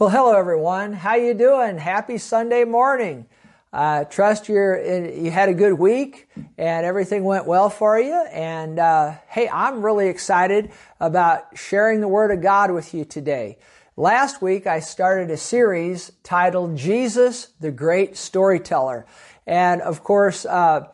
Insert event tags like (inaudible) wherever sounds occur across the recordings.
Well, hello everyone. How you doing? Happy Sunday morning. Uh, trust you're you had a good week and everything went well for you. And uh, hey, I'm really excited about sharing the Word of God with you today. Last week I started a series titled Jesus, the Great Storyteller, and of course uh,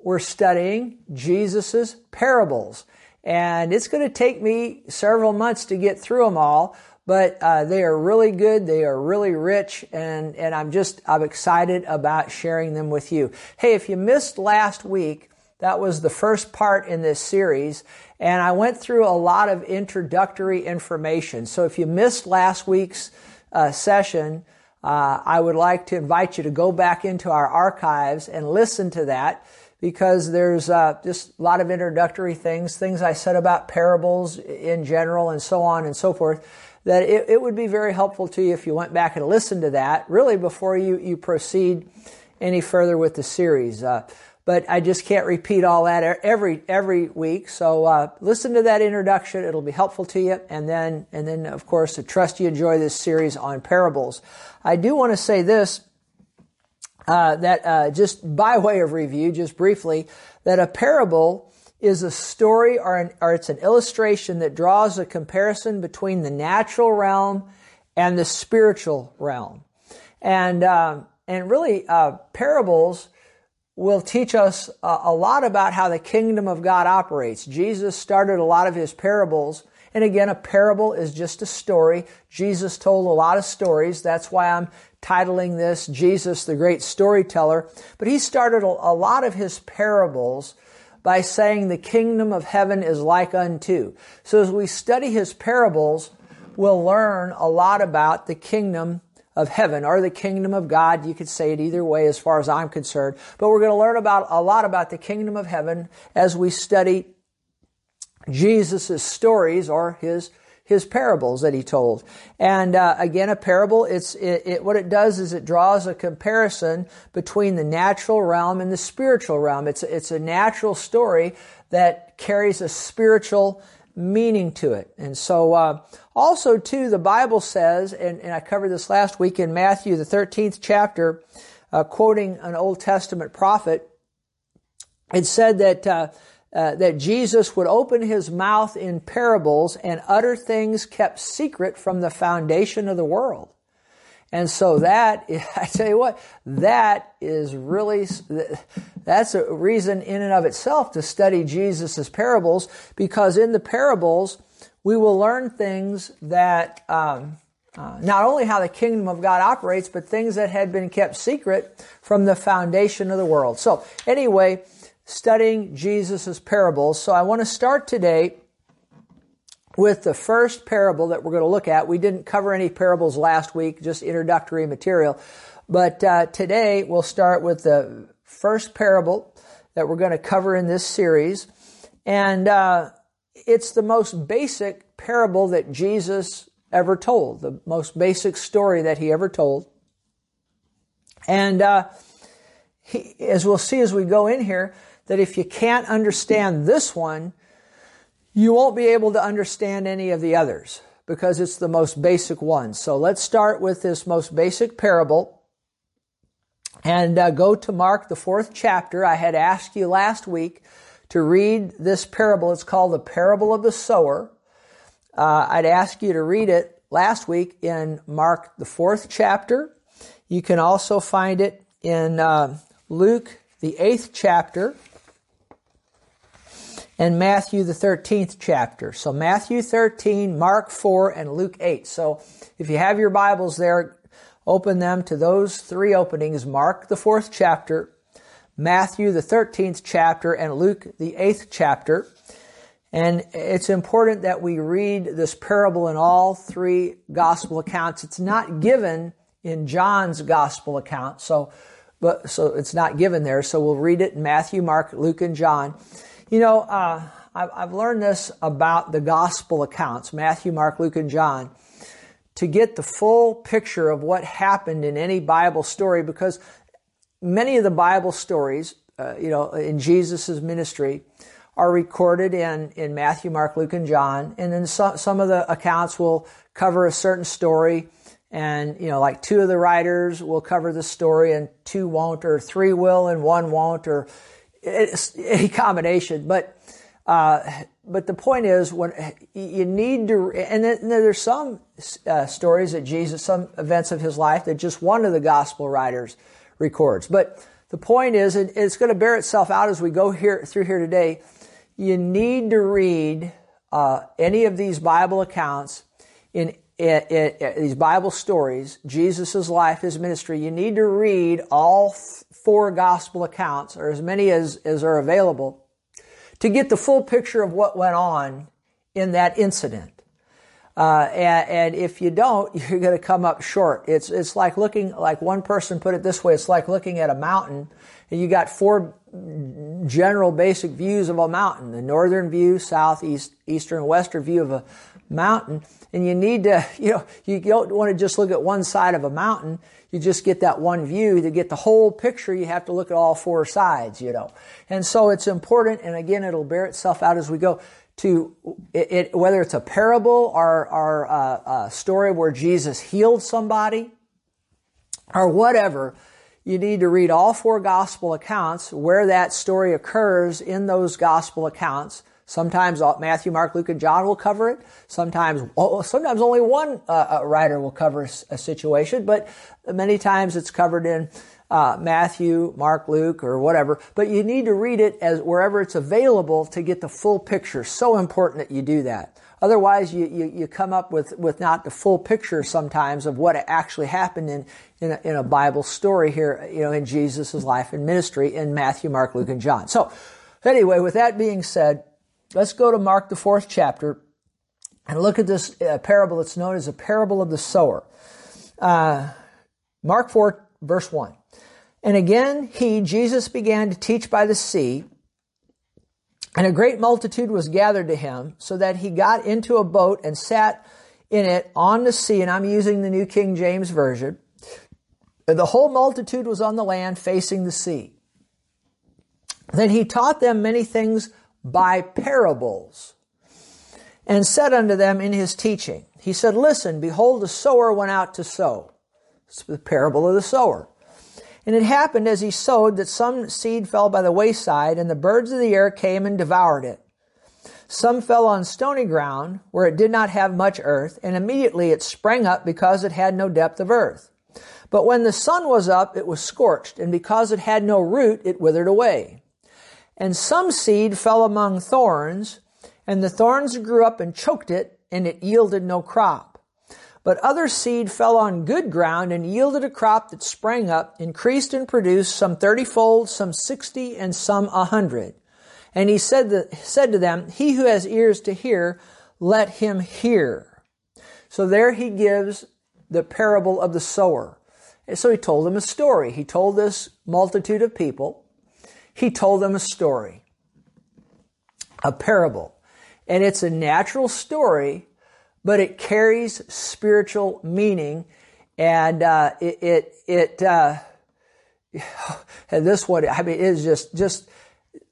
we're studying Jesus's parables. And it's going to take me several months to get through them all but uh, they are really good. They are really rich, and and I'm just I'm excited about sharing them with you. Hey, if you missed last week, that was the first part in this series, and I went through a lot of introductory information. So if you missed last week's uh, session, uh, I would like to invite you to go back into our archives and listen to that because there's uh, just a lot of introductory things, things I said about parables in general, and so on and so forth that it, it would be very helpful to you if you went back and listened to that, really before you, you proceed any further with the series. Uh, but I just can't repeat all that every every week. So uh, listen to that introduction; it'll be helpful to you. And then, and then, of course, to trust you enjoy this series on parables. I do want to say this: uh, that uh, just by way of review, just briefly, that a parable is a story or, an, or it's an illustration that draws a comparison between the natural realm and the spiritual realm. And, um, and really, uh, parables will teach us a, a lot about how the kingdom of God operates. Jesus started a lot of his parables and again, a parable is just a story. Jesus told a lot of stories. That's why I'm titling this Jesus, the Great Storyteller. But he started a, lot of his parables by saying the kingdom of heaven is like unto. So as we study his parables, we'll learn a lot about the kingdom of heaven or the kingdom of God. You could say it either way as far as I'm concerned. But we're going to learn about a lot about the kingdom of heaven as we study Jesus' stories or his his parables that he told. And uh, again, a parable, it's it, it, what it does is it draws a comparison between the natural realm and the spiritual realm. It's it's a natural story that carries a spiritual meaning to it. And so, uh, also too, the Bible says, and, and, I covered this last week in Matthew, the 13th chapter, uh, quoting an Old Testament prophet, it said that uh, uh, that Jesus would open his mouth in parables and utter things kept secret from the foundation of the world. And so that, (laughs) I tell you what, that is really, that's a reason in and of itself to study Jesus' parables because in the parables, we will learn things that, um, uh, not only how the kingdom of God operates, but things that had been kept secret from the foundation of the world. So anyway, studying Jesus' parables. So I want to start today with the first parable that we're going to look at. We didn't cover any parables last week, just introductory material. But uh, today we'll start with the first parable that we're going to cover in this series. And uh, it's the most basic parable that Jesus ever told, the most basic story that he ever told. And uh, he, as we'll see as we go in here, that if you can't understand this one, you won't be able to understand any of the others because it's the most basic one. So let's start with this most basic parable and uh, go to Mark, the fourth chapter. I had asked you last week to read this parable. It's called the parable of the sower. Uh, I'd ask you to read it last week in Mark, the fourth chapter. You can also find it in uh, Luke, the eighth chapter and Matthew, the 13th chapter. So Matthew 13, Mark 4, and Luke 8. So if you have your Bibles there, open them to those three openings Mark, the fourth chapter, Matthew, the 13th chapter, and Luke, the 8th chapter. And it's important that we read this parable in all three gospel accounts. It's not given in John's gospel account, so but so it's not given there. So we'll read it in Matthew, Mark, Luke, and John. You know, uh, I've learned this about the gospel accounts Matthew, Mark, Luke, and John to get the full picture of what happened in any Bible story because many of the Bible stories, uh, you know, in Jesus' ministry are recorded in, in Matthew, Mark, Luke, and John. And then so, some of the accounts will cover a certain story and you know like two of the writers will cover the story and two won't or three will and one won't or a combination but uh, but the point is when you need to and then there's some uh, stories that jesus some events of his life that just one of the gospel writers records. But the point is and it's going to bear itself out as we go here through here today. You need to read uh, any of these bible accounts in it, it, it, these Bible stories, Jesus' life, his ministry, you need to read all four gospel accounts, or as many as, as are available, to get the full picture of what went on in that incident. Uh, and, and, if you don't, (laughs) you're going to come up short. It's it's like looking like one person put it this way. It's like looking at a mountain, and you got four general basic views of a mountain: the northern view, south, east, eastern, and western view of a mountain and you need to, (laughs) you know, you don't want to just look at one side of a mountain. You just get that one view. To get the whole picture, you have to look at all four sides, you know. And so it's important, and again, it'll bear itself out as we go, to it, it whether it's a parable or, or uh, a story where Jesus healed somebody or whatever, you need to read all four gospel accounts where that story occurs in those gospel accounts Sometimes Matthew, Mark, Luke, and John will cover it. Sometimes, sometimes only one uh, writer will cover a situation, but many times it's covered in uh, Matthew, Mark, Luke, or whatever. But you need to read it as wherever it's available to get the full picture. So important that you do that. Otherwise, you, you, you come up with, with not the full picture sometimes of what actually happened in, in a, in a Bible story here, you know, in Jesus' life and ministry in Matthew, Mark, Luke, and John. So, anyway, with that being said, Let's go to Mark, the fourth chapter, and look at this uh, parable that's known as a parable of the sower. Uh, Mark 4, verse 1. And again, he, Jesus, began to teach by the sea, and a great multitude was gathered to him, so that he got into a boat and sat in it on the sea, and I'm using the New King James Version. The whole multitude was on the land facing the sea. Then he taught them many things by parables and said unto them in his teaching, He said, Listen, behold, the sower went out to sow. It's the parable of the sower. And it happened as he sowed that some seed fell by the wayside, and the birds of the air came and devoured it. Some fell on stony ground, where it did not have much earth, and immediately it sprang up because it had no depth of earth. But when the sun was up, it was scorched, and because it had no root, it withered away. And some seed fell among thorns, and the thorns grew up and choked it, and it yielded no crop. But other seed fell on good ground and yielded a crop that sprang up, increased and produced some thirtyfold, some sixty, and some a hundred. And he said, said to them, He who has ears to hear, let him hear. So there he gives the parable of the sower. And so he told them a story. He told this multitude of people he told them a story, a parable. And it's a natural story, but it carries spiritual meaning. And uh, it, it, it uh, (laughs) and this one, I mean, it is just, just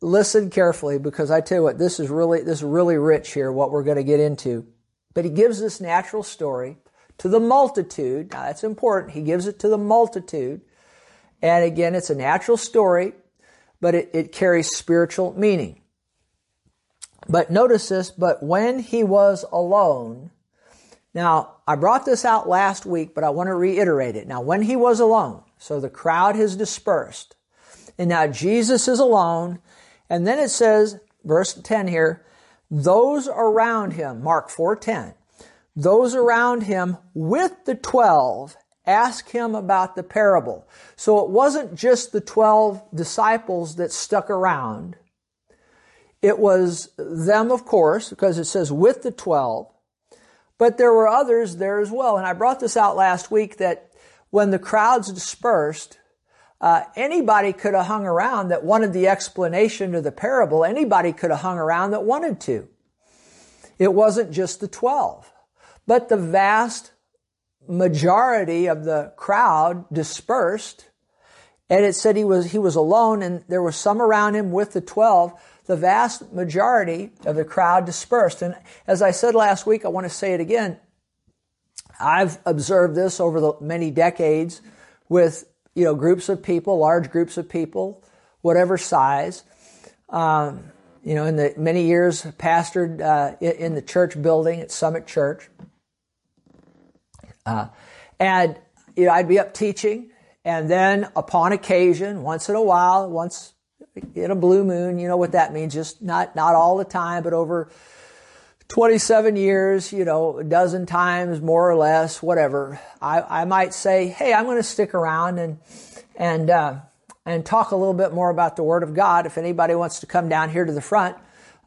listen carefully because I tell you what, this is really, this is really rich here, what we're going to get into. But he gives this natural story to the multitude. Now that's important. He gives it to the multitude. And again, it's a natural story but it, it carries spiritual meaning. But notice this, but when he was alone, now I brought this out last week, but I want to reiterate it. Now, when he was alone, so the crowd has dispersed, and now Jesus is alone, and then it says, verse 10 here, those around him, Mark 4:10, those around him with the 12 ask him about the parable. So it wasn't just the 12 disciples that stuck around. It was them, of course, because it says with the 12, but there were others there as well. And I brought this out last week that when the crowds dispersed, uh, anybody could have hung around that wanted the explanation of the parable. Anybody could have hung around that wanted to. It wasn't just the 12. But the vast majority of the crowd dispersed. And it said he was, he was alone and there were some around him with the 12. The vast majority of the crowd dispersed. And as I said last week, I want to say it again. I've observed this over the many decades with you know groups of people, large groups of people, whatever size. Um, you know, in the many years pastored uh, in the church building at Summit Church, uh, and you know, I'd be up teaching, and then upon occasion, once in a while, once in a blue moon, you know what that means, just not not all the time, but over 27 years, you know, a dozen times more or less, whatever. I, I might say, hey, I'm going to stick around and and uh, and talk a little bit more about the Word of God. If anybody wants to come down here to the front,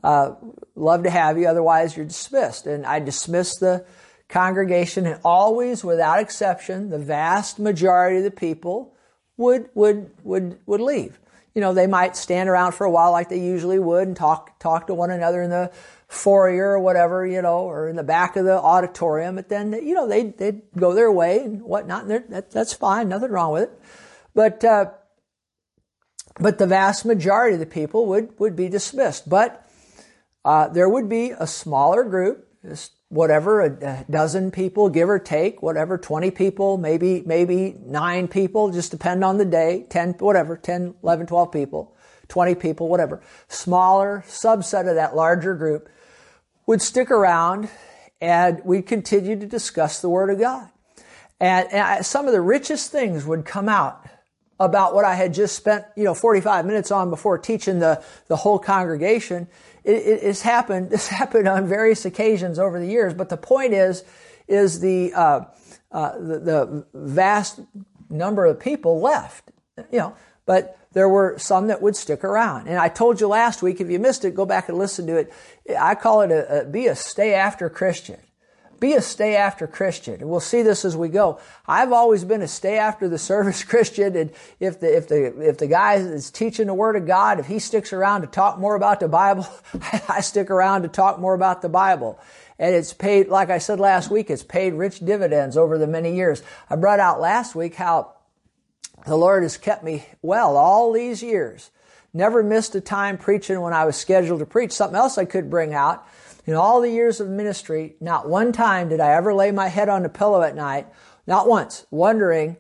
uh, love to have you. Otherwise, you're dismissed. And I dismiss the congregation, and always, without exception, the vast majority of the people would would would would leave. You know, they might stand around for a while like they usually would and talk talk to one another in the foyer or whatever, you know, or in the back of the auditorium. But then, you know, they they go their way and whatnot. And that, that's fine, nothing wrong with it. But uh, but the vast majority of the people would would be dismissed. But uh, there would be a smaller group, just whatever, a, dozen people, give or take, whatever, 20 people, maybe, maybe nine people, just depend on the day, 10, whatever, 10, 11, 12 people, 20 people, whatever. Smaller subset of that larger group would stick around and we'd continue to discuss the Word of God. And, and some of the richest things would come out about what I had just spent, you know, 45 minutes on before teaching the, the whole congregation it, it, happened. (laughs) This happened on various occasions over the years. But the point is, is the, uh, uh, the, the vast number of people left. You know, but there were some that would stick around. And I told you last week, if you missed it, go back and listen to it. I call it a, a be a stay after Christian. Be a stay after Christian. And we'll see this as we go. I've always been a stay after the (laughs) service Christian. And if the, if the, if the guy is teaching the Word of God, if he sticks around to talk more about the Bible, (laughs) I stick around to talk more about the Bible. And it's paid, like I said last week, it's paid rich dividends over the many years. I brought out last week how the Lord has kept me well all these years. Never missed a time preaching when I was scheduled to preach. Something else I could bring out in all the years of ministry, not one time did I ever lay my head on a pillow at night, not once, wondering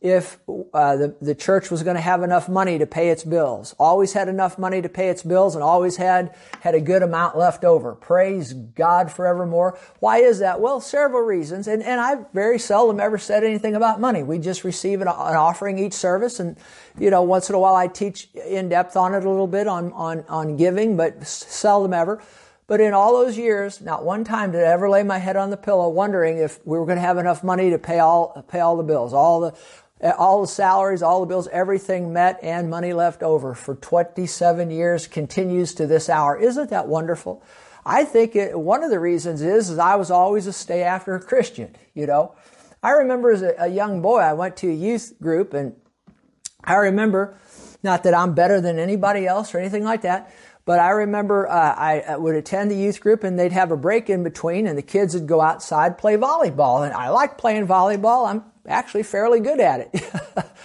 if uh, the, the church was going to have enough money to pay its bills. Always had enough money to pay its bills and always had, had a good amount left over. Praise God forevermore. Why is that? Well, several reasons. And, and I very seldom ever said anything about money. We just receive an, an offering each service and, you know, once in a while I teach in depth on it a little bit on, on, on giving, but seldom ever. But in all those years, not one time did I ever lay my head on the pillow wondering if we were going to have enough money to pay all, pay all the bills, all the, all the salaries, all the bills, everything met and money left over for 27 years continues to this hour. Isn't that wonderful? I think it, one of the reasons is, is I was always a stay after Christian, you know. I remember as a, a young boy, I went to a youth group and I remember, not that I'm better than anybody else or anything like that, but I remember uh, I would attend the youth group and they'd have a break in between and the kids would go outside play volleyball. And I like playing volleyball. I'm actually fairly good at it.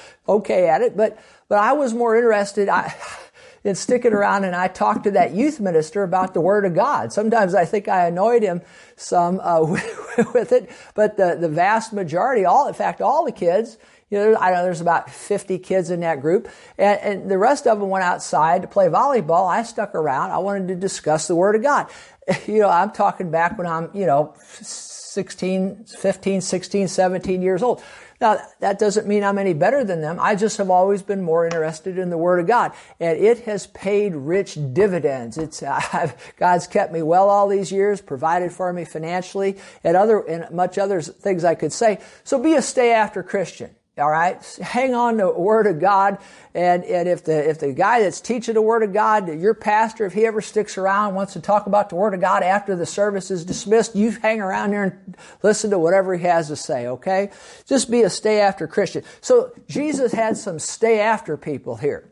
(laughs) okay at it. But, but I was more interested I, (laughs) in sticking around and I talked to that youth minister about the Word of God. Sometimes I think I annoyed him some uh, (laughs) with it, but the, the vast majority, all, in fact, all the kids, you know, I know there's about 50 kids in that group, and, and the rest of them went outside to play volleyball. I stuck around. I wanted to discuss the Word of God. (laughs) You know, I'm talking back when I'm, you know, 16, 15, 16, 17 years old. Now, that doesn't mean I'm any better than them. I just have always been more interested in the Word of God. And it has paid rich dividends. It's, (laughs) God's kept me well all these years, provided for me financially, and other, and much other things I could say. So be a stay after Christian. All right. Hang on to the Word of God. And, and if the, if the guy that's teaching the Word of God, your pastor, if he ever sticks around, wants to talk about the Word of God after the service is dismissed, you hang around there and listen to whatever he has to say. Okay. Just be a stay after Christian. So Jesus had some stay after people here.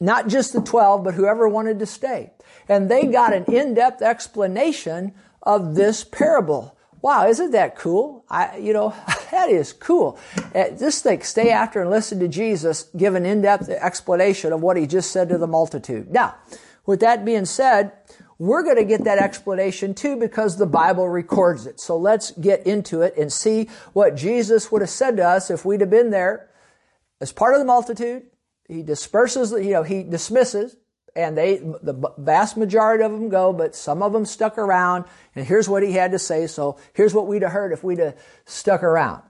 Not just the 12, but whoever wanted to stay. And they got an in-depth explanation of this parable. Wow, isn't that cool? I, you know, (laughs) that is cool. Uh, just think, stay after and listen to Jesus give an in-depth explanation of what he just said to the multitude. Now, with that being said, we're going to get that explanation too because the Bible records it. So let's get into it and see what Jesus would have said to us if we'd have been there as part of the multitude. He disperses, you know, he dismisses, and they, the vast majority of them go, but some of them stuck around, and here's what he had to say. So here's what we'd have heard if we'd have stuck around.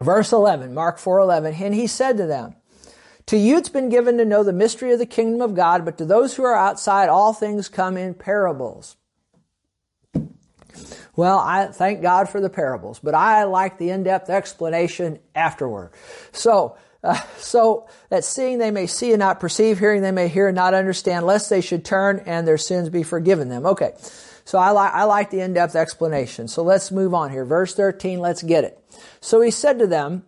Verse 11, Mark 4 11, and he said to them, to you it's been given to know the mystery of the kingdom of God, but to those who are outside, all things come in parables. Well, I thank God for the parables, but I like the in-depth explanation afterward. So, uh, so that seeing they may see and not perceive, hearing they may hear and not understand, lest they should turn and their sins be forgiven them. Okay. So I like, I like the in-depth explanation. So let's move on here. Verse 13, let's get it. So he said to them,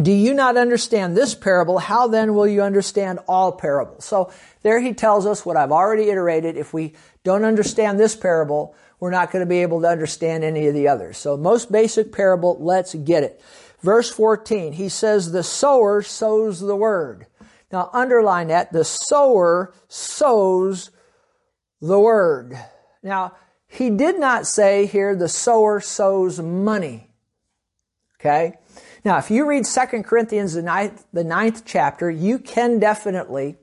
do you not understand this parable? How then will you understand all parables? So there he tells us what I've already iterated. If we don't understand this parable, we're not going to be able to understand any of the others. So most basic parable, let's get it. Verse 14, he says, the sower sows the word. Now underline that. The sower sows the word. Now, he did not say here the sower sows money. Okay? Now, if you read 2 Corinthians, the ninth, the ninth chapter, you can definitely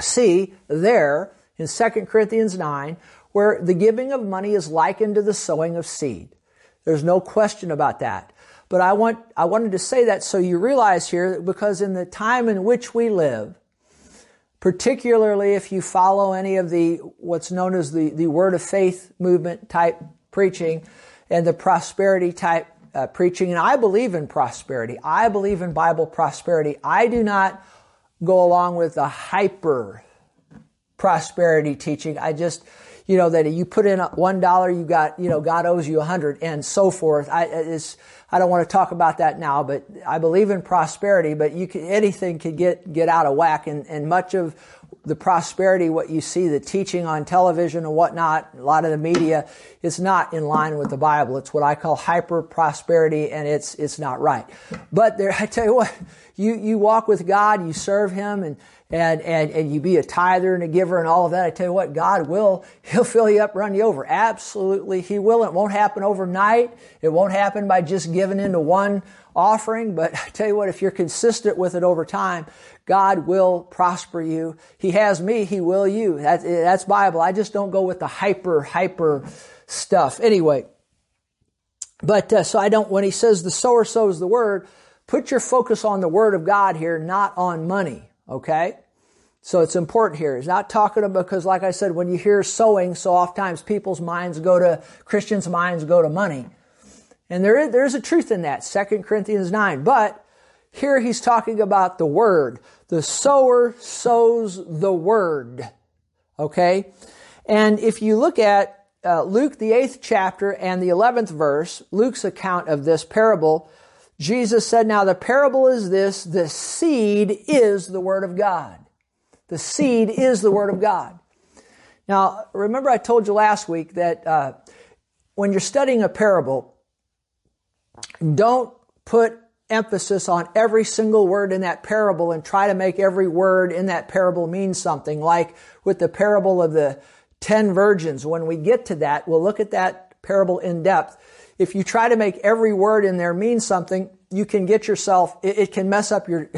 see there in 2 Corinthians 9 where the giving of money is likened to the sowing of seed. There's no question about that. But I want, I wanted to say that so you realize here because in the time in which we live, particularly if you follow any of the, what's known as the, the word of faith movement type preaching and the prosperity type uh, preaching, and I believe in prosperity. I believe in Bible prosperity. I do not go along with the hyper prosperity teaching. I just, you know, that you put in one dollar, you got, you know, God owes you a hundred, and so forth. I, it's, I don't want to talk about that now, but I believe in prosperity. But you can, anything could get get out of whack, and and much of the prosperity, what you see, the teaching on television and whatnot, a lot of the media, is not in line with the Bible. It's what I call hyper prosperity, and it's it's not right. But there, (laughs) I tell you what, you you walk with God, you serve Him, and and and and you be a tither and a giver and all of that. I tell you what, God will He'll fill you up, run you over. Absolutely, He will. It won't happen overnight. It won't happen by just giving into one offering, but I tell you what, if you're consistent with it over time, God will prosper you. He has me, He will you. That's, that's Bible. I just don't go with the hyper, hyper stuff. Anyway, but uh, so I don't, when He says the sower sows the word, put your focus on the word of God here, not on money, okay? So it's important here. He's not talking about, because like I said, when you hear sowing, so oftentimes people's minds go to, Christians' minds go to money. And there is, there's a truth in that, 2 Corinthians 9. But here he's talking about the word. The sower sows the word. Okay? And if you look at uh, Luke, the eighth chapter and the 11th verse, Luke's account of this parable, Jesus said, Now the parable is this the seed is the word of God. The seed is the word of God. Now, remember I told you last week that uh, when you're studying a parable, don't put emphasis on every single word in that parable and try to make every word in that parable mean something. Like with the parable of the ten virgins, when we get to that, we'll look at that parable in depth. If you try to make every word in there mean something, you can get yourself, it, it can mess up your,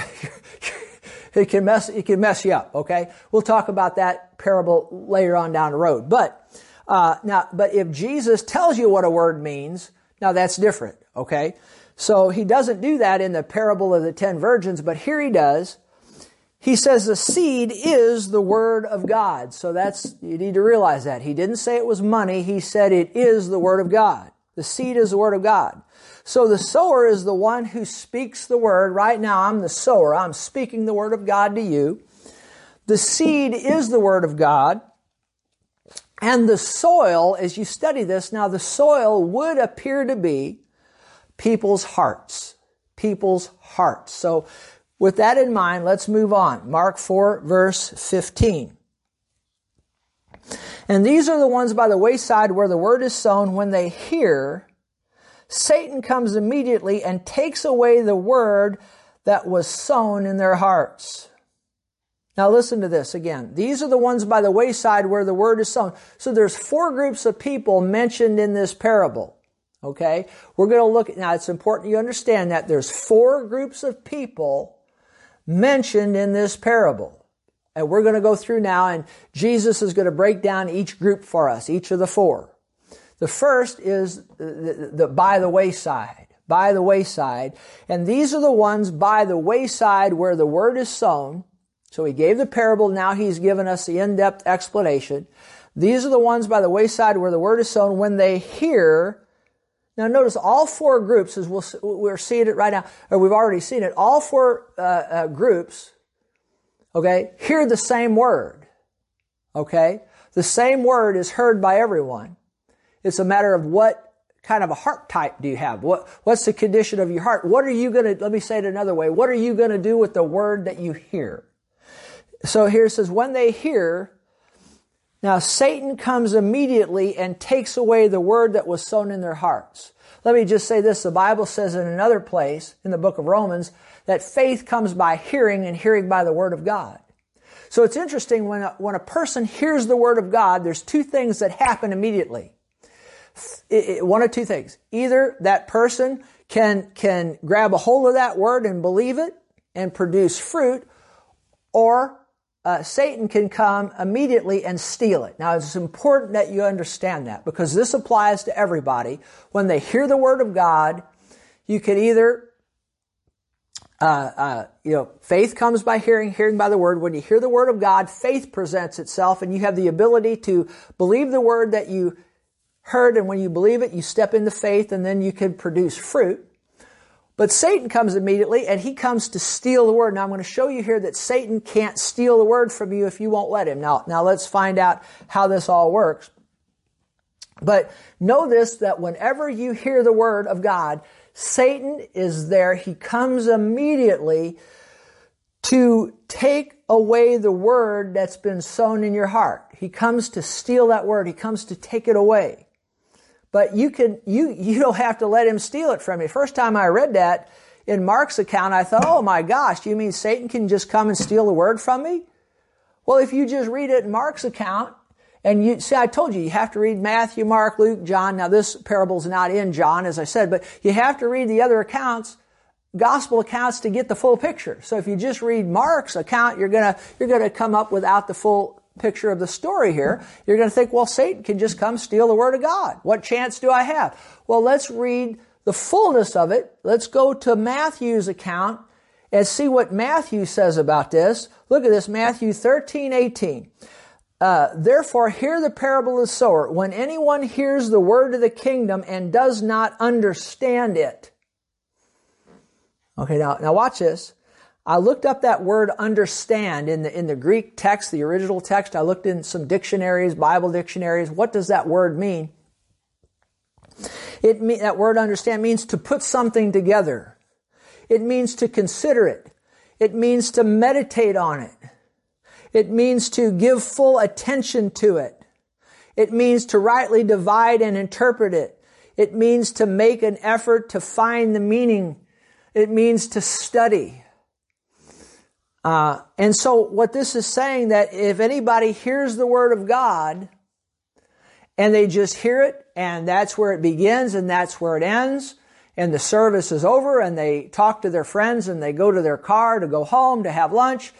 (laughs) it can mess, it can mess you up, okay? We'll talk about that parable later on down the road. But, uh, now, but if Jesus tells you what a word means, now that's different, okay? So he doesn't do that in the parable of the ten virgins, but here he does. He says the seed is the word of God. So that's, you need to realize that. He didn't say it was money. He said it is the word of God. The seed is the word of God. So the sower is the one who speaks the word. Right now I'm the sower. I'm speaking the word of God to you. The seed is the word of God. And the soil, as you study this, now the soil would appear to be people's hearts. People's hearts. So with that in mind, let's move on. Mark 4 verse 15. And these are the ones by the wayside where the word is sown. When they hear, Satan comes immediately and takes away the word that was sown in their hearts. Now listen to this again. These are the ones by the wayside where the word is sown. So there's four groups of people mentioned in this parable. Okay? We're going to look at, now it's important you understand that there's four groups of people mentioned in this parable. And we're going to go through now and Jesus is going to break down each group for us, each of the four. The first is the, the, the by the wayside. By the wayside. And these are the ones by the wayside where the word is sown. So he gave the parable, now he's given us the in-depth explanation. These are the ones by the wayside where the word is sown when they hear now notice all four groups, as we'll, we're seeing it right now, or we've already seen it, all four uh, uh, groups, okay, hear the same word. Okay? The same word is heard by everyone. It's a matter of what kind of a heart type do you have? What, what's the condition of your heart? What are you going to, let me say it another way, what are you going to do with the word that you hear? So here it says, when they hear, now Satan comes immediately and takes away the word that was sown in their hearts. Let me just say this. The Bible says in another place in the book of Romans that faith comes by hearing and hearing by the word of God. So it's interesting when a, when a person hears the word of God, there's two things that happen immediately. It, it, one of two things. Either that person can, can grab a hold of that word and believe it and produce fruit, or uh, Satan can come immediately and steal it. Now, it's important that you understand that because this applies to everybody. When they hear the word of God, you can either, uh, uh, you know, faith comes by hearing, hearing by the word. When you hear the word of God, faith presents itself, and you have the ability to believe the word that you heard, and when you believe it, you step into faith, and then you can produce fruit. But Satan comes immediately and he comes to steal the word. Now I'm going to show you here that Satan can't steal the word from you if you won't let him. Now, now let's find out how this all works. But know this, that whenever you hear the word of God, Satan is there. He comes immediately to take away the word that's been sown in your heart. He comes to steal that word. He comes to take it away. But you can, you, you don't have to let him steal it from you. First time I read that in Mark's account, I thought, oh my gosh, you mean Satan can just come and steal the word from me? Well, if you just read it in Mark's account, and you see, I told you, you have to read Matthew, Mark, Luke, John. Now, this parable's not in John, as I said, but you have to read the other accounts, gospel accounts, to get the full picture. So if you just read Mark's account, you're gonna, you're gonna come up without the full picture of the story here, you're to think, well, Satan can just come steal the Word of God. What chance do I have? Well, let's read the fullness of it. Let's go to Matthew's account and see what Matthew says about this. Look at this, Matthew 13, 18. Uh, Therefore, hear the parable of the sower. When anyone hears the word of the kingdom and does not understand it. Okay, now, now watch this. I looked up that word understand in the, in the Greek text, the original text. I looked in some dictionaries, Bible dictionaries. What does that word mean? It mean, that word understand means to put something together. It means to consider it. It means to meditate on it. It means to give full attention to it. It means to rightly divide and interpret it. It means to make an effort to find the meaning. It means to study. Uh, and so what this is saying that if anybody hears the word of God and they just hear it and that's where it begins and that's where it ends and the service is over and they talk to their friends and they go to their car to go home to have lunch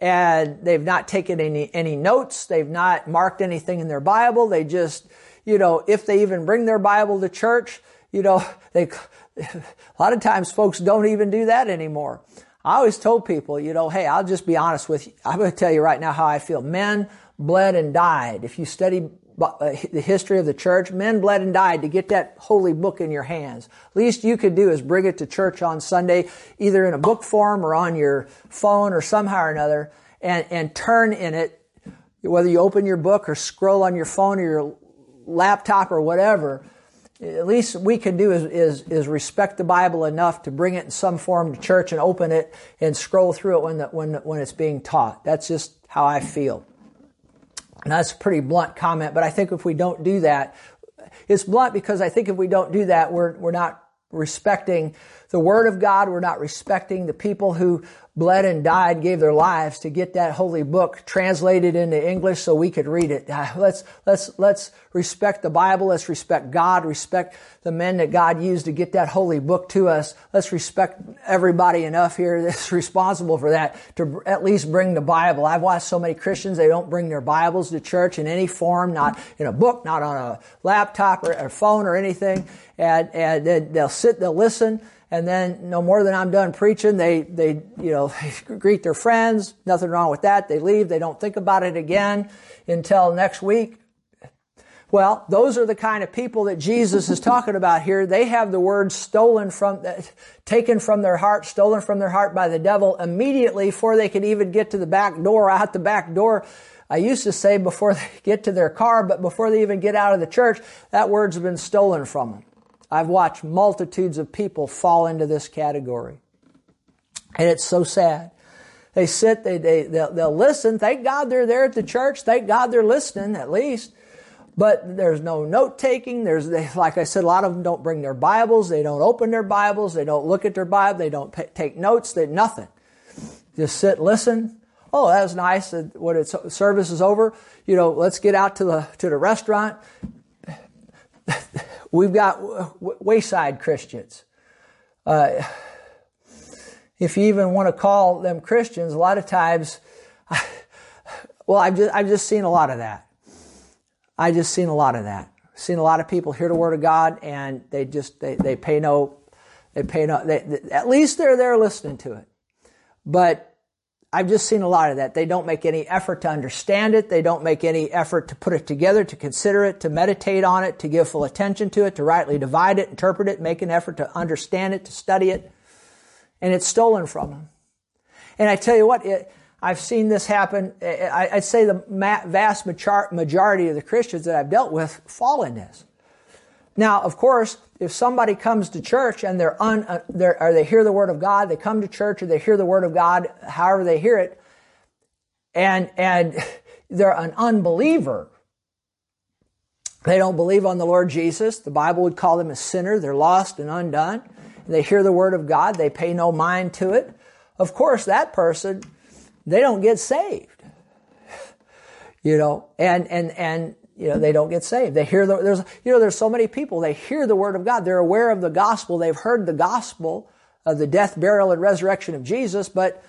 and they've not taken any, any notes. They've not marked anything in their Bible. They just, you know, if they even bring their Bible to church, you know, (laughs) they, (laughs) a lot of times folks don't even do that anymore. I always told people, you know, hey, I'll just be honest with you. I'm going to tell you right now how I feel. Men bled and died. If you study Uh, the history of the church, men bled and died to get that holy book in your hands. Least you could do is bring it to church on Sunday, either in a book form or on your phone or somehow or another, and, and turn in it, whether you open your book or scroll on your phone or your laptop or whatever, at least we can do is, is, is, respect the Bible enough to bring it in some form to church and open it and scroll through it when, the, when, when it's being taught. That's just how I feel. That's a pretty blunt comment, but I think if we don't do that, it's blunt because I think if we don't do that, we're, we're not respecting the Word of God. We're not respecting the people who bled and died, gave their lives to get that holy book translated into English so we could read it. Uh, let's, let's, let's respect the Bible. Let's respect God, respect the men that God used to get that holy book to us. Let's respect everybody enough here that's (laughs) responsible for that to at least bring the Bible. I've watched so many Christians, they don't bring their Bibles to church in any form, not in a book, not on a laptop or a phone or anything. And, and they'll sit, they'll listen, and then no more than I'm done preaching, they, they, you know, (laughs) greet their friends. Nothing wrong with that. They leave. They don't think about it again until next week. Well, those are the kind of people that Jesus is talking about here. They have the word stolen from, uh, taken from their heart, stolen from their heart by the devil immediately before they could even get to the back door, out the back door. I used to say before (laughs) they get to their car, but before they even get out of the church, that word's been stolen from them. I've watched multitudes of people fall into this category. And it's so sad. They sit, they, they, they'll, they'll listen. Thank God they're there at the church. Thank God they're listening, at least. But there's no note taking. There's, they, like I said, a lot of them don't bring their Bibles. They don't open their Bibles. They don't look at their Bible. They don't pay, take notes. They, nothing. Just sit, listen. Oh, that was nice. When it's, service is over, you know, let's get out to the, to the restaurant. (laughs) We've got wayside Christians. Uh, if you even want to call them Christians, a lot of times, (laughs) well, I've just, I've just seen a lot of that. I just seen a lot of that. Seen a lot of people hear the word of God and they just they, they pay no they pay no they, at least they're there listening to it. But I've just seen a lot of that. They don't make any effort to understand it. They don't make any effort to put it together, to consider it, to meditate on it, to give full attention to it, to rightly divide it, interpret it, make an effort to understand it, to study it. And it's stolen from them. And I tell you what, it, I've seen this happen. I, would say the vast majority of the Christians that I've dealt with fall in this. Now, of course, if somebody comes to church and they're un, uh, they're, or they hear the word of God, they come to church or they hear the word of God, however they hear it, and and (laughs) they're an unbeliever. They don't believe on the Lord Jesus. The Bible would call them a sinner. They're lost and undone. They hear the word of God. They pay no mind to it. Of course, that person, they don't get saved. (laughs) You know, and and and you know, they don't get saved. They hear the, there's, you know, there's so many people, they hear the word of God. They're aware of the gospel. They've heard the gospel of the death, burial, and resurrection of Jesus, but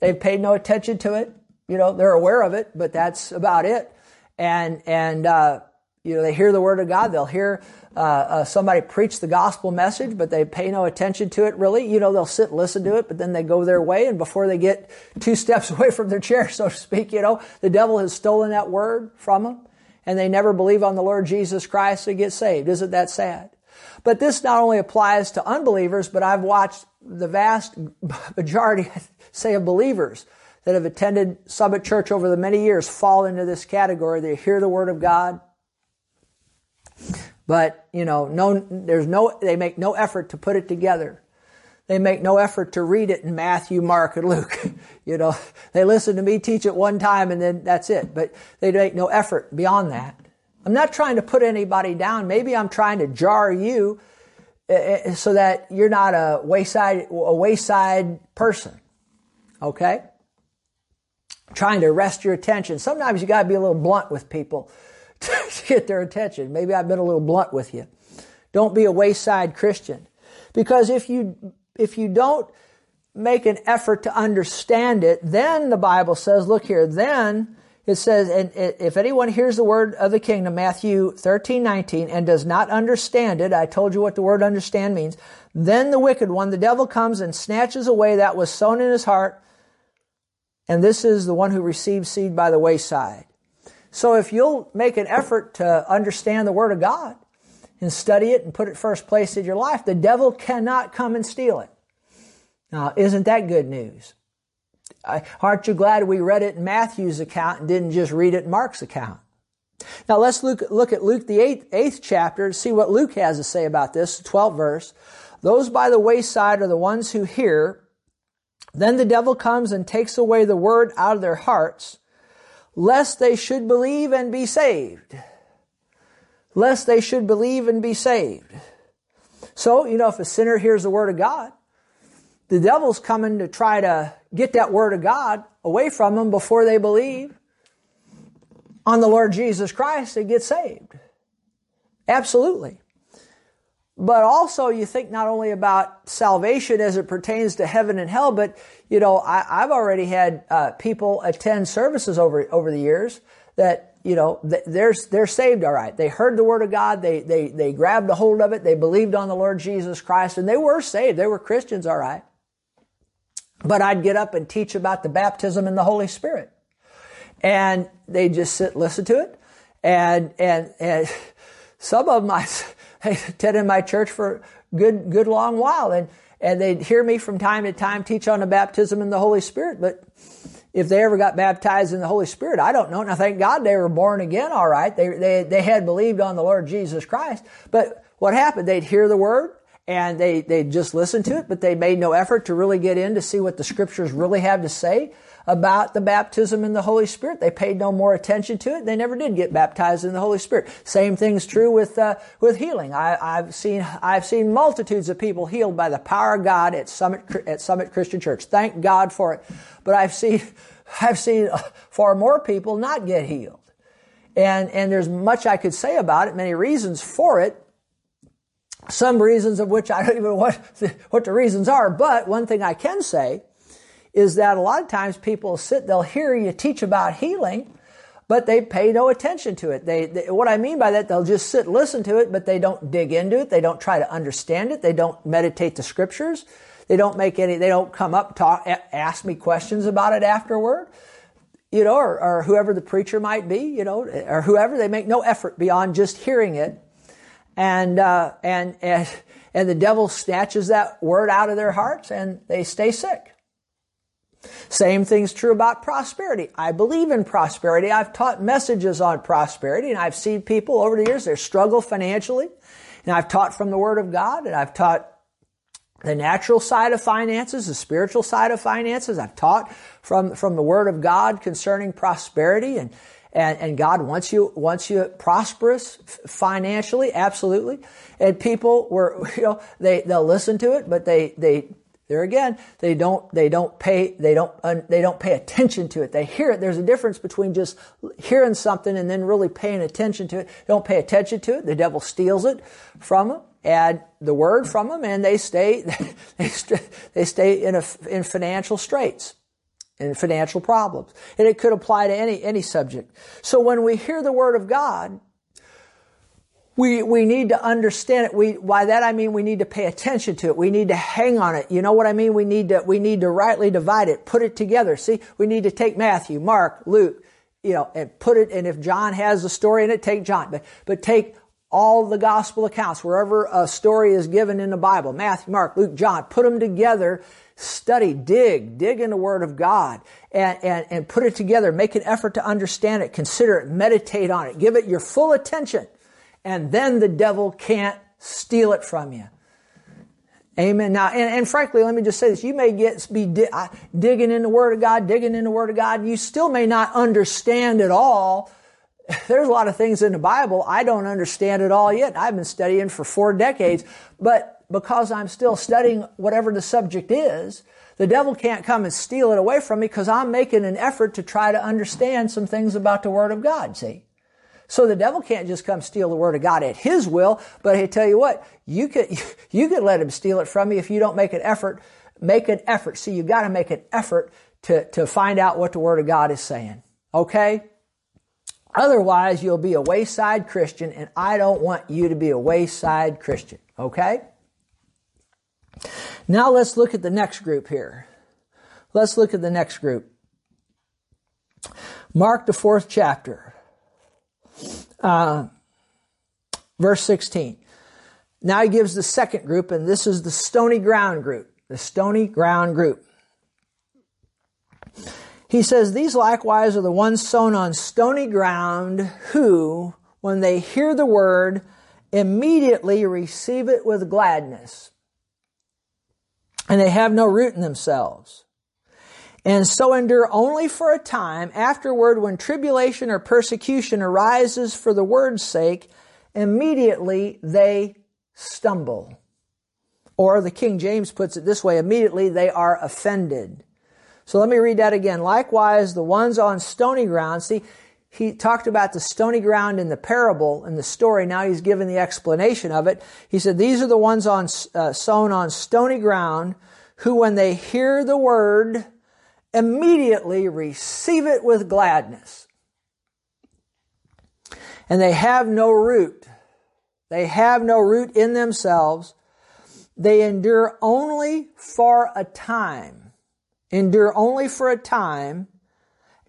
they've paid no attention to it. You know, they're aware of it, but that's about it. And, and, uh, you know, they hear the word of God. They'll hear, uh, uh, somebody preach the gospel message, but they pay no attention to it really. You know, they'll sit and listen to it, but then they go their way. And before they get two (laughs) steps away from their chair, so to speak, you know, the devil has stolen that word from them and they never believe on the Lord Jesus Christ to get saved. Isn't that sad? But this not only applies to unbelievers, but I've watched the vast (laughs) majority, say, of believers that have attended Summit Church over the many years fall into this category. They hear the Word of God, but, you know, no, there's no, they make no effort to put it together. They make no effort to read it in Matthew, Mark, and Luke. (laughs) you know, they listen to me teach it one time and then that's it. But they make no effort beyond that. I'm not trying to put anybody down. Maybe I'm trying to jar you eh, eh, so that you're not a wayside, a wayside person. Okay? Trying to arrest your attention. Sometimes you gotta be a little blunt with people (laughs) to get their attention. Maybe I've been a little blunt with you. Don't be a wayside Christian. Because if you if you don't make an effort to understand it, then the Bible says, look here, then it says, and if anyone hears the word of the kingdom, Matthew 13, 19, and does not understand it, I told you what the word understand means, then the wicked one, the devil comes and snatches away that was sown in his heart, and this is the one who receives seed by the wayside. So if you'll make an effort to understand the word of God, and study it and put it first place in your life, the devil cannot come and steal it. Now, isn't that good news? Aren't you glad we read it in Matthew's account and didn't just read it in Mark's account? Now let's look, look at Luke, the eighth, eighth chapter, to see what Luke has to say about this, 12th verse. Those by the wayside are the ones who hear. Then the devil comes and takes away the word out of their hearts, lest they should believe and be saved lest they should believe and be saved. So, you know, if a sinner hears the word of God, the devil's coming to try to get that word of God away from them before they believe on the Lord Jesus Christ and get saved. Absolutely. But also you think not only about salvation as it pertains to heaven and hell, but you know, I, have already had uh, people attend services over over the years that you know they're they're saved all right. They heard the word of God, they they they grabbed a hold of it, they believed on the Lord Jesus Christ, and they were saved. They were Christians, all right. But I'd get up and teach about the baptism in the Holy Spirit, and they just sit listen to it, and and and (laughs) some of them I (laughs) attended my church for good, good long while. And, and they'd hear me from time to time teach on the baptism in the Holy Spirit. But if they ever got baptized in the Holy Spirit, I don't know. I thank God they were born again all right. They, they, they had believed on the Lord Jesus Christ. But what happened? They'd hear the word and they, they just listened to it, but they made no effort to really get in to see what the scriptures really have to say about the baptism in the Holy Spirit. They paid no more attention to it. They never did get baptized in the Holy Spirit. Same thing's true with uh, with healing. I, have seen I've seen multitudes of people healed by the power of God at Summit at Summit Christian Church. Thank God for it. But I've seen (laughs) I've seen far more people not get healed. And and there's much I could say about it, many reasons for it. Some reasons of which I don't even know what, (laughs) what the reasons are, but one thing I can say is that a lot of times people sit, they'll hear you teach about healing, but they pay no attention to it. They, they, what I mean by that, they'll just sit, listen to it, but they don't dig into it. They don't try to understand it. They don't meditate the scriptures. They don't make any, they don't come up, talk, ask me questions about it afterward. You know, or, or whoever the preacher might be, you know, or whoever, they make no effort beyond just hearing it. And, uh, and, and, and the devil snatches that word out of their hearts and they stay sick. Same thing's true about prosperity. I believe in prosperity. I've taught messages on prosperity and I've seen people over the years, they struggle financially. And I've taught from the Word of God and I've taught the natural side of finances, the spiritual side of finances. I've taught from, from the Word of God concerning prosperity and, and, and God wants you, wants you prosperous financially, absolutely. And people were, (laughs) you know, they, they'll listen to it, but they, they there again, they don't, they don't pay, they don't, uh, they don't pay attention to it. They hear it. There's a difference between just hearing something and then really paying attention to it. They don't pay attention to it. The devil steals it from them, add the word from them, and they stay, (laughs) they, they stay in a, in financial straits in financial problems. And it could apply to any, any subject. So when we hear the word of God, we, we need to understand it. We, by that I mean we need to pay attention to it. We need to hang on it. You know what I mean? We need to, we need to rightly divide it, put it together. See, we need to take Matthew, Mark, Luke, you know, and put it, and if John has a story in it, take John. But, but take all the gospel accounts, wherever a story is given in the Bible, Matthew, Mark, Luke, John, put them together, study, dig, dig in the Word of God, and, and, and put it together, make an effort to understand it, consider it, meditate on it, give it your full attention and then the devil can't steal it from you. Amen. Now, and, and frankly, let me just say this. You may get, be di- digging in the Word of God, digging in the Word of God. You still may not understand it all. (laughs) There's a lot of things in the Bible I don't understand it all yet. I've been studying for four decades, but because I'm still studying whatever the subject is, the devil can't come and steal it away from me because I'm making an effort to try to understand some things about the Word of God, see? So the devil can't just come steal the word of God at his will, but I tell you what, you could, (laughs) you could let him steal it from you if you don't make an effort, make an effort. See, you gotta make an effort to, to find out what the word of God is saying. Okay? Otherwise, you'll be a wayside Christian, and I don't want you to be a wayside Christian. Okay? Now let's look at the next group here. Let's look at the next group. Mark the fourth chapter. Uh, verse 16. Now he gives the second group, and this is the stony ground group. The stony ground group. He says, These likewise are the ones sown on stony ground who, when they hear the word, immediately receive it with gladness. And they have no root in themselves and so endure only for a time. Afterward, when tribulation or persecution arises for the word's sake, immediately they stumble. Or the King James puts it this way, immediately they are offended. So let me read that again. Likewise, the ones on stony ground, see, he talked about the stony ground in the parable in the story. Now he's given the explanation of it. He said, these are the ones on, uh, sown on stony ground who, when they hear the word, immediately receive it with gladness. And they have no root. They have no root in themselves. They endure only for a time. Endure only for a time.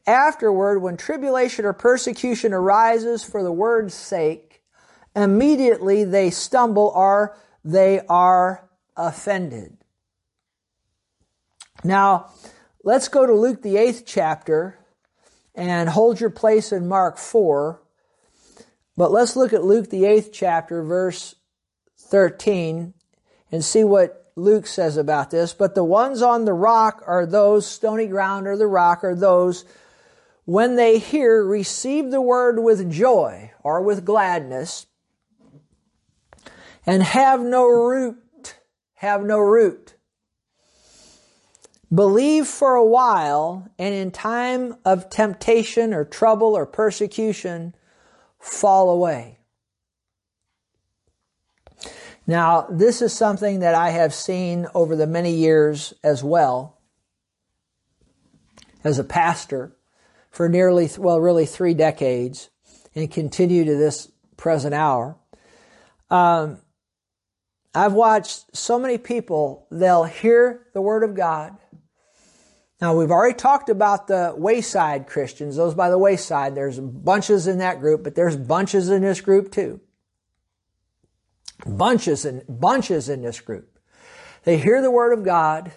Afterward, when tribulation or persecution arises for the word's sake, immediately they stumble or they are offended. Now, let's go to Luke the eighth chapter and hold your place in Mark 4. But let's look at Luke the eighth chapter, verse 13, and see what Luke says about this. But the ones on the rock are those, stony ground or the rock are those, when they hear, receive the word with joy or with gladness, and have no root, have no root. Believe for a while, and in time of temptation or trouble or persecution, fall away. Now, this is something that I have seen over the many years as well as a pastor for nearly, well, really three decades and continue to this present hour. Um, I've watched so many people, they'll hear the Word of God, now, we've already talked about the wayside Christians, those by the wayside. There's bunches in that group, but there's bunches in this group too. Bunches and bunches in this group. They hear the word of God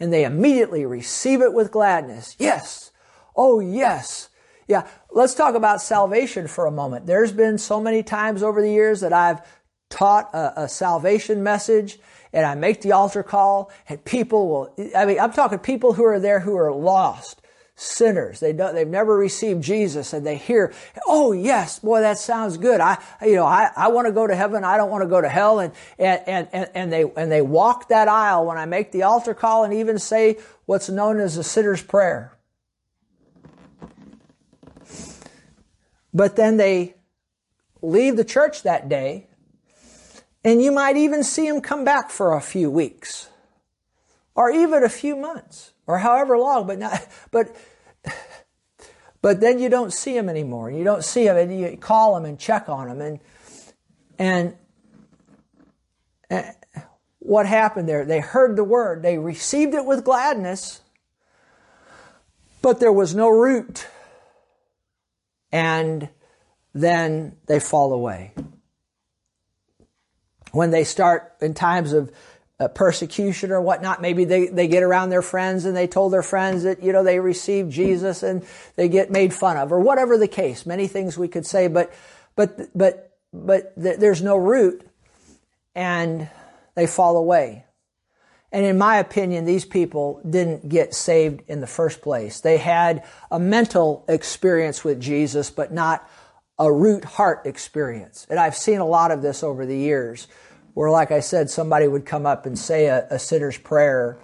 and they immediately receive it with gladness. Yes. Oh, yes. Yeah. Let's talk about salvation for a moment. There's been so many times over the years that I've taught a, a salvation message and I make the altar call and people will, I mean, I'm talking people who are there who are lost, sinners. They don't, they've never received Jesus and they hear, oh yes, boy, that sounds good. I, you know, I, I want to go to heaven. I don't want to go to hell. And, and, and, and they, and they walk that aisle when I make the altar call and even say what's known as a sinner's prayer. But then they leave the church that day and you might even see him come back for a few weeks or even a few months or however long, but not, but, but then you don't see him anymore. You don't see him and you call him and check on him and, and, and what happened there? They heard the word. They received it with gladness, but there was no root. And then they fall away when they start in times of uh, persecution or whatnot, maybe they, they get around their friends and they told their friends that, you know, they received Jesus and they get made fun of or whatever the case. Many things we could say, but, but, but, but th- there's no root and they fall away. And in my opinion, these people didn't get saved in the first place. They had a mental experience with Jesus, but not a root heart experience. And I've seen a lot of this over the years where, like I said, somebody would come up and say a, a sinner's prayer.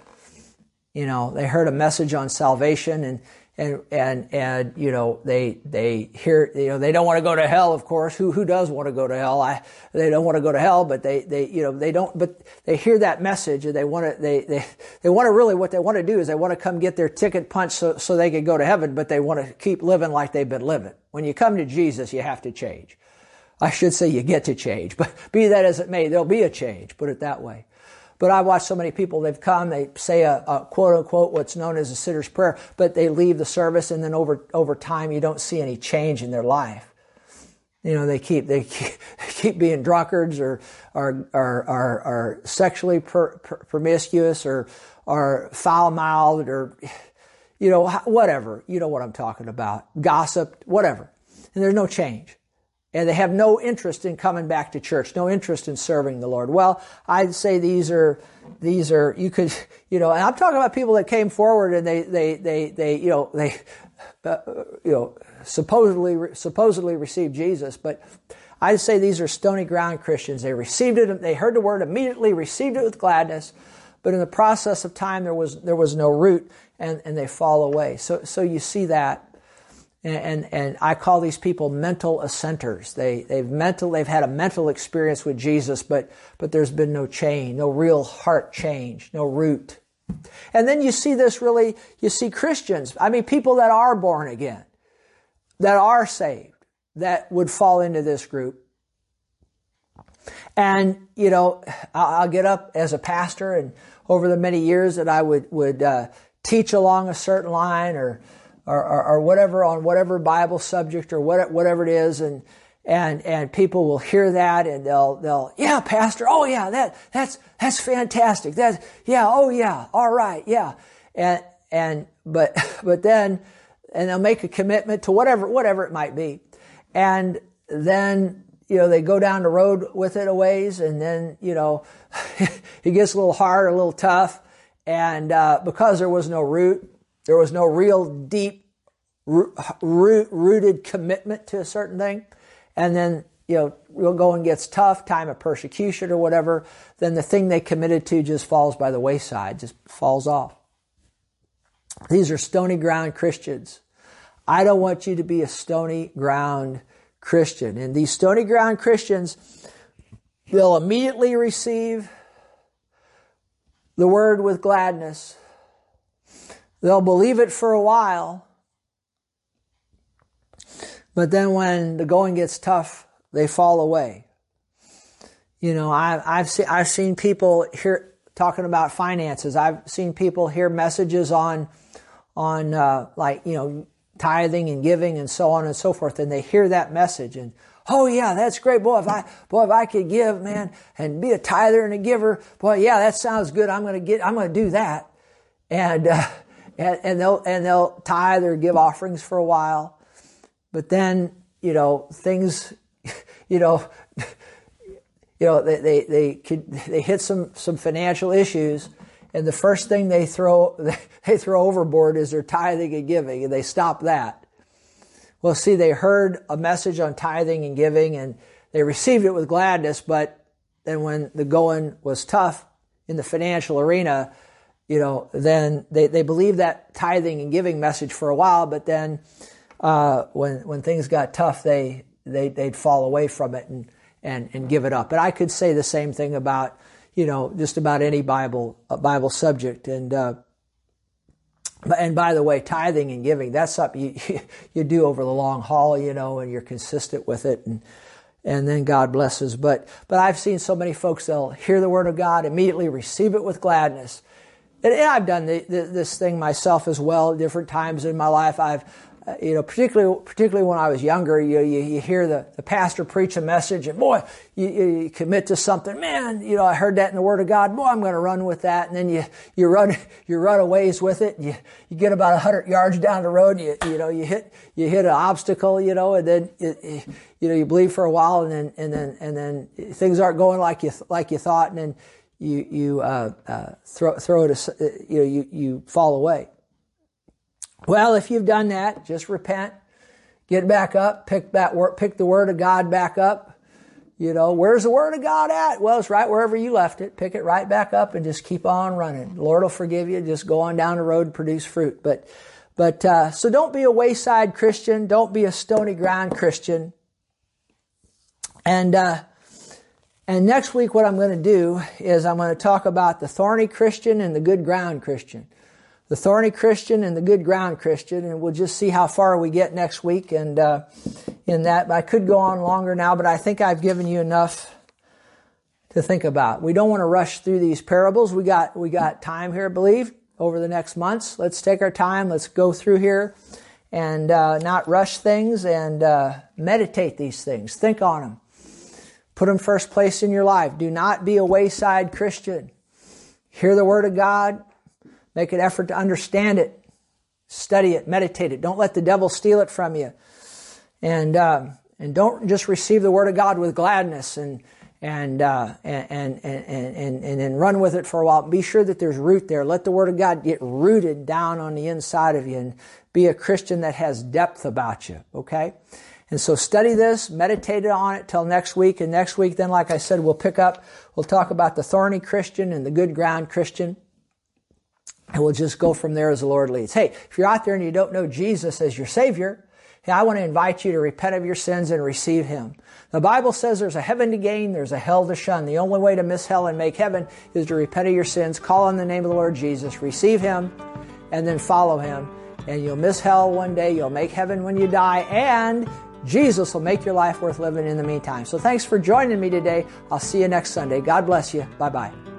You know, they heard a message on salvation and, and, and, and, you know, they, they hear, you know, they don't want to go to hell, of course. Who, who does want to go to hell? I, they don't want to go to hell, but they, they, you know, they don't, but they hear that message and they want to, they, they, they want to really, what they want to do is they want to come get their ticket punched so, so they can go to heaven, but they want to keep living like they've been living. When you come to Jesus, you have to change. I should say you get to change, but be that as it may, there'll be a change, put it that way. But I watch so many people, they've come, they say a, a, quote unquote what's known as a sinner's prayer, but they leave the service and then over, over time you don't see any change in their life. You know, they keep, they keep, (laughs) keep being drunkards or, or, or, or, or sexually per, per, promiscuous or, or foul mouthed or, you know, whatever. You know what I'm talking about. Gossip, whatever. And there's no change and they have no interest in coming back to church, no interest in serving the Lord. Well, I'd say these are, these are, you could, (laughs) you know, and I'm talking about people that came forward and they, they, they, they, you know, they, (laughs) uh, you know, supposedly, supposedly received Jesus, but I'd say these are stony ground Christians. They received it, they heard the word immediately, received it with gladness, but in the process of time there was there was no root and, and they fall away. So so you see that. And, and, and I call these people mental assenters. They they've mental they've had a mental experience with Jesus, but but there's been no change, no real heart change, no root. And then you see this really, you see Christians, I mean, people that are born again, that are saved, that would fall into this group. And, you know, I'll get up as a pastor and over the many years that I would, would, uh, teach along a certain line or, or, or, or, whatever on whatever Bible subject or what, whatever it is. And, and and people will hear that and they'll they'll yeah pastor oh yeah that that's that's fantastic that yeah oh yeah all right yeah and and but (laughs) but then and they'll make a commitment to whatever whatever it might be and then you know they go down the road with it a ways and then you know (laughs) it gets a little hard a little tough and uh, because there was no root there was no real deep root, rooted commitment to a certain thing and then you know real going gets tough, time of persecution or whatever, then the thing they committed to just falls by the wayside, just falls off. These are stony ground Christians. I don't want you to be a stony ground Christian. And these stony ground Christians, they'll immediately receive the word with gladness. They'll believe it for a while, but then when the going gets tough, they fall away. You know, I, I've seen I've seen people here talking about finances. I've seen people hear messages on on uh, like you know tithing and giving and so on and so forth, and they hear that message and oh yeah, that's great, boy. If I boy if I could give, man, and be a tither and a giver, boy, yeah, that sounds good. I'm gonna get I'm gonna do that, and uh, and, and they'll and they'll tithe or give offerings for a while, but then, you know, things, (laughs) you know, (laughs) you know, they, they, they, could, they hit some, some financial issues and the first thing they throw, (laughs) they throw overboard is their tithing and giving and they stop that. Well, see, they heard a message on tithing and giving and they received it with gladness, but then when the going was tough in the financial arena, you know, then they, they believed that tithing and giving message for a while, but then uh, when when things got tough, they they they'd fall away from it and and and give it up. But I could say the same thing about you know just about any Bible uh, Bible subject and. Uh, and by the way, tithing and giving, that's something (laughs) you, you do over the long haul, you know, and you're consistent with it and, and then God blesses. But, but I've seen so many folks, they'll hear the word of God, immediately receive it with gladness. And, and I've done the, the, this thing myself as well, different times in my life. I've, uh, you know, particularly particularly when I was younger, you you, you hear the, the pastor preach a message, and boy, you, you commit to something. Man, you know, I heard that in the Word of God. Boy, I'm going to run with that, and then you you run (laughs) you run a ways with it. You you get about hundred yards down the road. You you know you hit you hit an obstacle, you know, and then it, you know you believe for a while, and then and then and then things aren't going like you like you thought, and then you you uh, uh, throw throw it you know you you fall away. Well, if you've done that, just repent, get back up, pick that word, pick the word of God back up. You know, where's the word of God at? Well, it's right wherever you left it. Pick it right back up and just keep on running. The Lord will forgive you. Just go on down the road and produce fruit. But, but, uh, so don't be a wayside Christian. Don't be a stony ground Christian. And, uh, and next week, what I'm going to do is I'm going to talk about the thorny Christian and the good ground Christian the thorny Christian and the good ground Christian, and we'll just see how far we get next week. And uh, in that, I could go on longer now, but I think I've given you enough to think about. We don't want to rush through these parables. We got we got time here, I believe, over the next months. Let's take our time. Let's go through here and uh, not rush things and uh, meditate these things. Think on them. Put them first place in your life. Do not be a wayside Christian. Hear the word of God Make an effort to understand it. Study it, meditate it. Don't let the devil steal it from you. And, uh, and don't just receive the word of God with gladness and, and, uh, and, and, and, and, and then run with it for a while. Be sure that there's root there. Let the word of God get rooted down on the inside of you and be a Christian that has depth about you. Okay? And so study this, meditate on it till next week. And next week, then, like I said, we'll pick up, we'll talk about the thorny Christian and the good ground Christian. And we'll just go from there as the Lord leads. Hey, if you're out there and you don't know Jesus as your Savior, hey, I want to invite you to repent of your sins and receive Him. The Bible says there's a heaven to gain, there's a hell to shun. The only way to miss hell and make heaven is to repent of your sins, call on the name of the Lord Jesus, receive Him, and then follow Him. And you'll miss hell one day, you'll make heaven when you die, and Jesus will make your life worth living in the meantime. So thanks for joining me today. I'll see you next Sunday. God bless you. Bye bye.